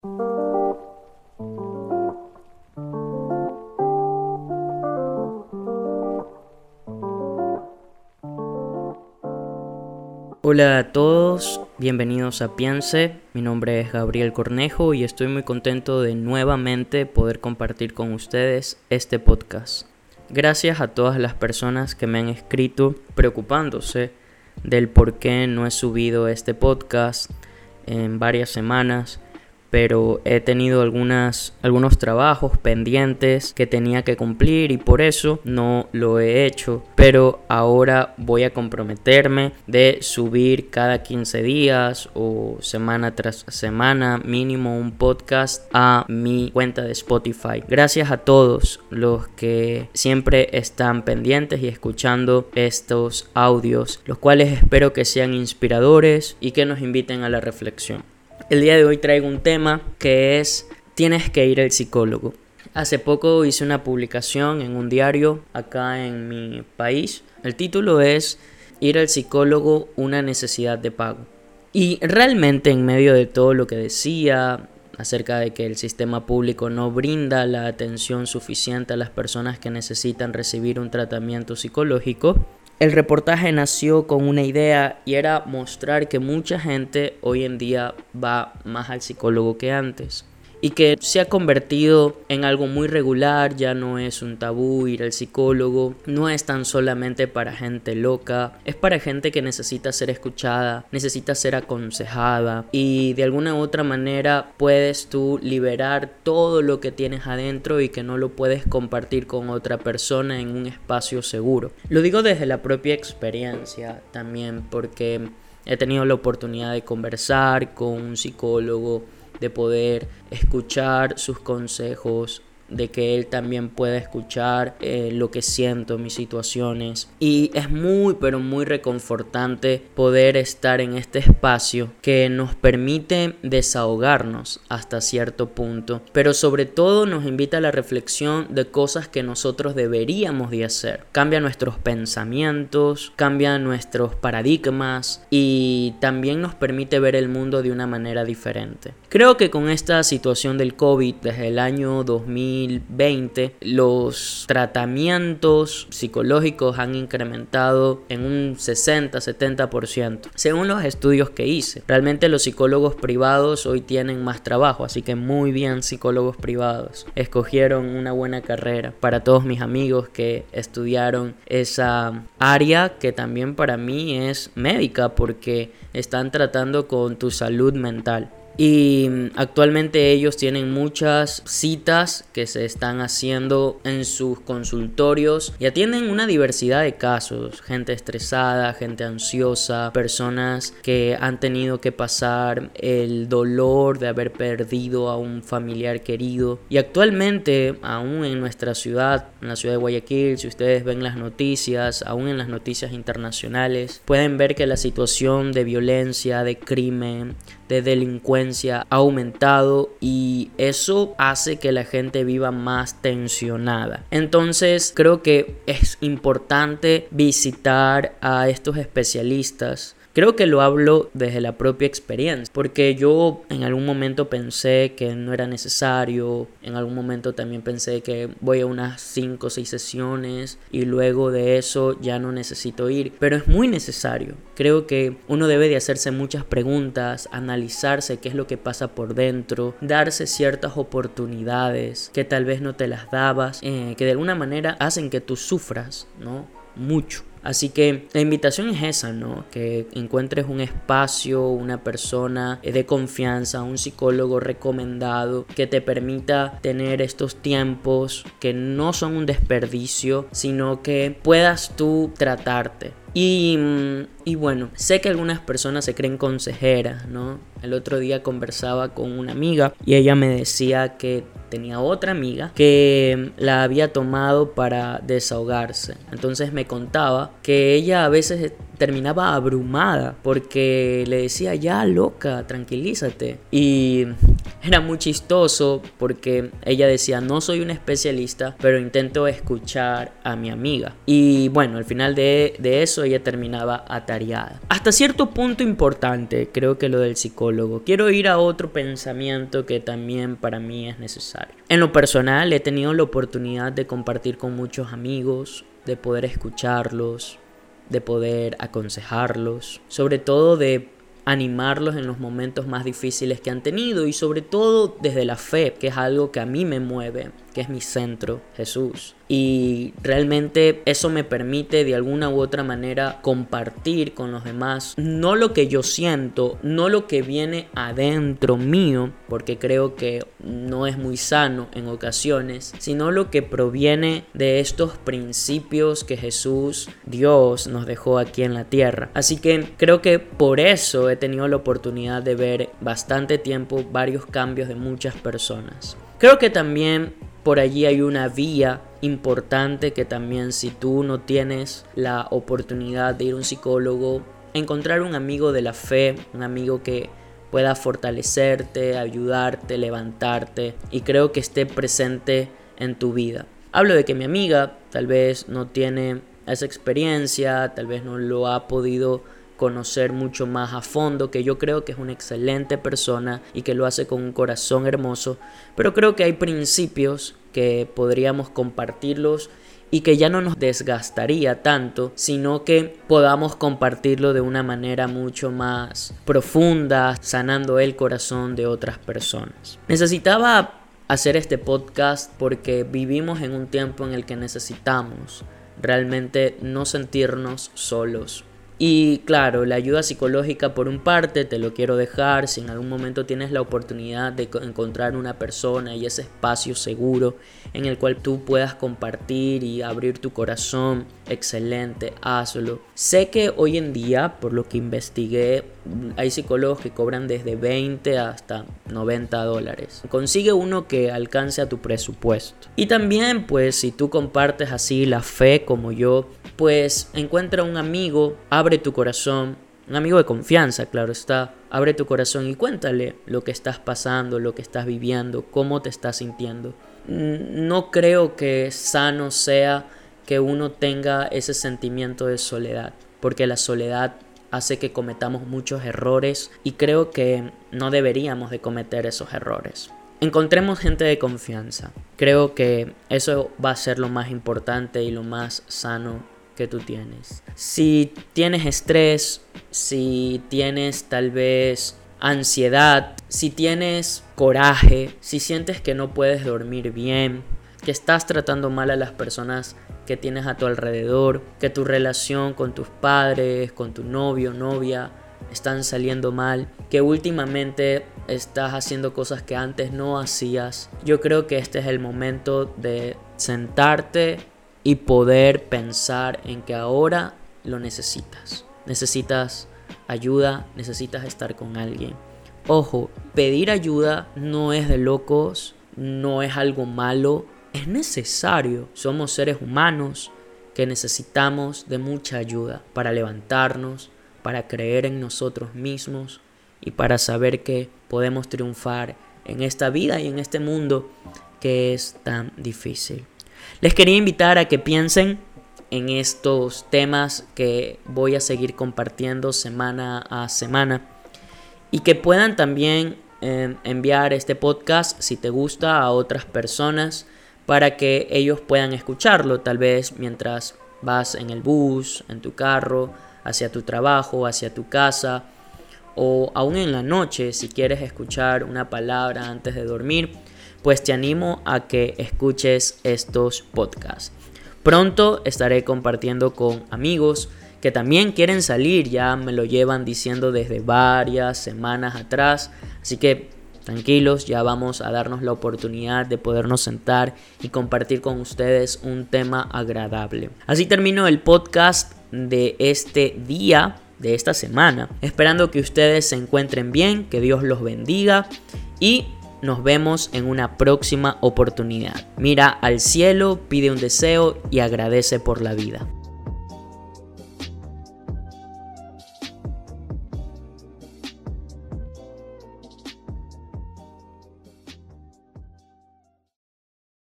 Hola a todos, bienvenidos a Piense, mi nombre es Gabriel Cornejo y estoy muy contento de nuevamente poder compartir con ustedes este podcast. Gracias a todas las personas que me han escrito preocupándose del por qué no he subido este podcast en varias semanas pero he tenido algunas, algunos trabajos pendientes que tenía que cumplir y por eso no lo he hecho. Pero ahora voy a comprometerme de subir cada 15 días o semana tras semana mínimo un podcast a mi cuenta de Spotify. Gracias a todos los que siempre están pendientes y escuchando estos audios, los cuales espero que sean inspiradores y que nos inviten a la reflexión. El día de hoy traigo un tema que es tienes que ir al psicólogo. Hace poco hice una publicación en un diario acá en mi país. El título es Ir al psicólogo, una necesidad de pago. Y realmente en medio de todo lo que decía acerca de que el sistema público no brinda la atención suficiente a las personas que necesitan recibir un tratamiento psicológico, el reportaje nació con una idea y era mostrar que mucha gente hoy en día va más al psicólogo que antes y que se ha convertido en algo muy regular, ya no es un tabú ir al psicólogo, no es tan solamente para gente loca, es para gente que necesita ser escuchada, necesita ser aconsejada y de alguna u otra manera puedes tú liberar todo lo que tienes adentro y que no lo puedes compartir con otra persona en un espacio seguro. Lo digo desde la propia experiencia también porque he tenido la oportunidad de conversar con un psicólogo, de poder escuchar sus consejos, de que él también pueda escuchar eh, lo que siento, mis situaciones. Y es muy, pero muy reconfortante poder estar en este espacio que nos permite desahogarnos hasta cierto punto, pero sobre todo nos invita a la reflexión de cosas que nosotros deberíamos de hacer. Cambia nuestros pensamientos, cambia nuestros paradigmas y también nos permite ver el mundo de una manera diferente. Creo que con esta situación del COVID desde el año 2000 2020 los tratamientos psicológicos han incrementado en un 60-70%, según los estudios que hice. Realmente los psicólogos privados hoy tienen más trabajo, así que muy bien psicólogos privados. Escogieron una buena carrera para todos mis amigos que estudiaron esa área que también para mí es médica porque están tratando con tu salud mental. Y actualmente ellos tienen muchas citas que se están haciendo en sus consultorios y atienden una diversidad de casos, gente estresada, gente ansiosa, personas que han tenido que pasar el dolor de haber perdido a un familiar querido. Y actualmente, aún en nuestra ciudad, en la ciudad de Guayaquil, si ustedes ven las noticias, aún en las noticias internacionales, pueden ver que la situación de violencia, de crimen, de delincuencia ha aumentado y eso hace que la gente viva más tensionada. Entonces creo que es importante visitar a estos especialistas Creo que lo hablo desde la propia experiencia, porque yo en algún momento pensé que no era necesario, en algún momento también pensé que voy a unas 5 o 6 sesiones y luego de eso ya no necesito ir, pero es muy necesario. Creo que uno debe de hacerse muchas preguntas, analizarse qué es lo que pasa por dentro, darse ciertas oportunidades que tal vez no te las dabas, eh, que de alguna manera hacen que tú sufras, ¿no? Mucho. Así que la invitación es esa, ¿no? Que encuentres un espacio, una persona de confianza, un psicólogo recomendado que te permita tener estos tiempos que no son un desperdicio, sino que puedas tú tratarte. Y, bueno, sé que algunas personas se creen consejeras, ¿no? El otro día conversaba con una amiga y ella me decía que tenía otra amiga que la había tomado para desahogarse. Entonces me contaba que ella a veces terminaba abrumada porque le decía, ya loca, tranquilízate. Y era muy chistoso porque ella decía, no soy un especialista, pero intento escuchar a mi amiga. Y bueno, al final de, de eso ella terminaba atareada. Hasta cierto punto importante, creo que lo del psicólogo. Quiero ir a otro pensamiento que también para mí es necesario. En lo personal he tenido la oportunidad de compartir con muchos amigos, de poder escucharlos, de poder aconsejarlos, sobre todo de animarlos en los momentos más difíciles que han tenido y sobre todo desde la fe, que es algo que a mí me mueve, que es mi centro, Jesús. Y realmente eso me permite de alguna u otra manera compartir con los demás no lo que yo siento, no lo que viene adentro mío, porque creo que no es muy sano en ocasiones, sino lo que proviene de estos principios que Jesús, Dios, nos dejó aquí en la tierra. Así que creo que por eso he tenido la oportunidad de ver bastante tiempo varios cambios de muchas personas. Creo que también por allí hay una vía importante que también si tú no tienes la oportunidad de ir a un psicólogo, encontrar un amigo de la fe, un amigo que pueda fortalecerte, ayudarte, levantarte y creo que esté presente en tu vida. Hablo de que mi amiga tal vez no tiene esa experiencia, tal vez no lo ha podido conocer mucho más a fondo, que yo creo que es una excelente persona y que lo hace con un corazón hermoso, pero creo que hay principios que podríamos compartirlos y que ya no nos desgastaría tanto, sino que podamos compartirlo de una manera mucho más profunda, sanando el corazón de otras personas. Necesitaba hacer este podcast porque vivimos en un tiempo en el que necesitamos realmente no sentirnos solos, y claro, la ayuda psicológica por un parte te lo quiero dejar, si en algún momento tienes la oportunidad de encontrar una persona y ese espacio seguro en el cual tú puedas compartir y abrir tu corazón, excelente, hazlo. Sé que hoy en día, por lo que investigué, hay psicólogos que cobran desde 20 hasta 90 dólares. Consigue uno que alcance a tu presupuesto. Y también, pues, si tú compartes así la fe como yo, pues encuentra un amigo, abre tu corazón, un amigo de confianza, claro está, abre tu corazón y cuéntale lo que estás pasando, lo que estás viviendo, cómo te estás sintiendo. No creo que sano sea que uno tenga ese sentimiento de soledad, porque la soledad hace que cometamos muchos errores y creo que no deberíamos de cometer esos errores. Encontremos gente de confianza. Creo que eso va a ser lo más importante y lo más sano que tú tienes. Si tienes estrés, si tienes tal vez ansiedad, si tienes coraje, si sientes que no puedes dormir bien, que estás tratando mal a las personas que tienes a tu alrededor, que tu relación con tus padres, con tu novio, novia, están saliendo mal, que últimamente estás haciendo cosas que antes no hacías. Yo creo que este es el momento de sentarte y poder pensar en que ahora lo necesitas. Necesitas ayuda, necesitas estar con alguien. Ojo, pedir ayuda no es de locos, no es algo malo, es necesario. Somos seres humanos que necesitamos de mucha ayuda para levantarnos, para creer en nosotros mismos y para saber que podemos triunfar en esta vida y en este mundo que es tan difícil. Les quería invitar a que piensen en estos temas que voy a seguir compartiendo semana a semana y que puedan también em, enviar este podcast si te gusta a otras personas para que ellos puedan escucharlo tal vez mientras vas en el bus, en tu carro, hacia tu trabajo, hacia tu casa o aún en la noche si quieres escuchar una palabra antes de dormir pues te animo a que escuches estos podcasts. Pronto estaré compartiendo con amigos que también quieren salir, ya me lo llevan diciendo desde varias semanas atrás, así que tranquilos, ya vamos a darnos la oportunidad de podernos sentar y compartir con ustedes un tema agradable. Así termino el podcast de este día, de esta semana, esperando que ustedes se encuentren bien, que Dios los bendiga y nos vemos en una próxima oportunidad. Mira al cielo, pide un deseo y agradece por la vida.